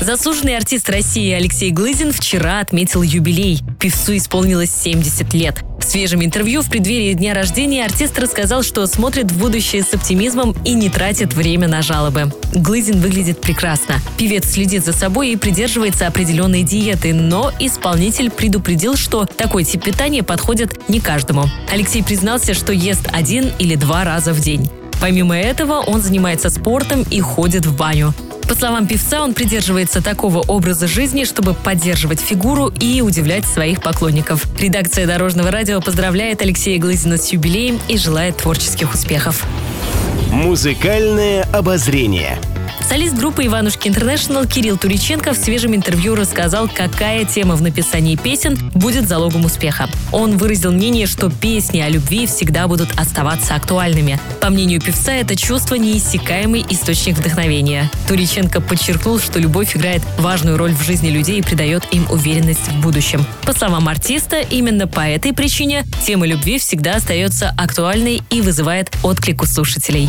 Заслуженный артист России Алексей Глызин вчера отметил юбилей. Певцу исполнилось 70 лет. В свежем интервью в преддверии дня рождения артист рассказал, что смотрит в будущее с оптимизмом и не тратит время на жалобы. Глызин выглядит прекрасно. Певец следит за собой и придерживается определенной диеты, но исполнитель предупредил, что такой тип питания подходит не каждому. Алексей признался, что ест один или два раза в день. Помимо этого, он занимается спортом и ходит в баню. По словам певца, он придерживается такого образа жизни, чтобы поддерживать фигуру и удивлять своих поклонников. Редакция Дорожного радио поздравляет Алексея Глызина с юбилеем и желает творческих успехов. Музыкальное обозрение. Солист группы «Иванушки Интернешнл» Кирилл Туриченко в свежем интервью рассказал, какая тема в написании песен будет залогом успеха. Он выразил мнение, что песни о любви всегда будут оставаться актуальными. По мнению певца, это чувство неиссякаемый источник вдохновения. Туриченко подчеркнул, что любовь играет важную роль в жизни людей и придает им уверенность в будущем. По словам артиста, именно по этой причине тема любви всегда остается актуальной и вызывает отклик у слушателей.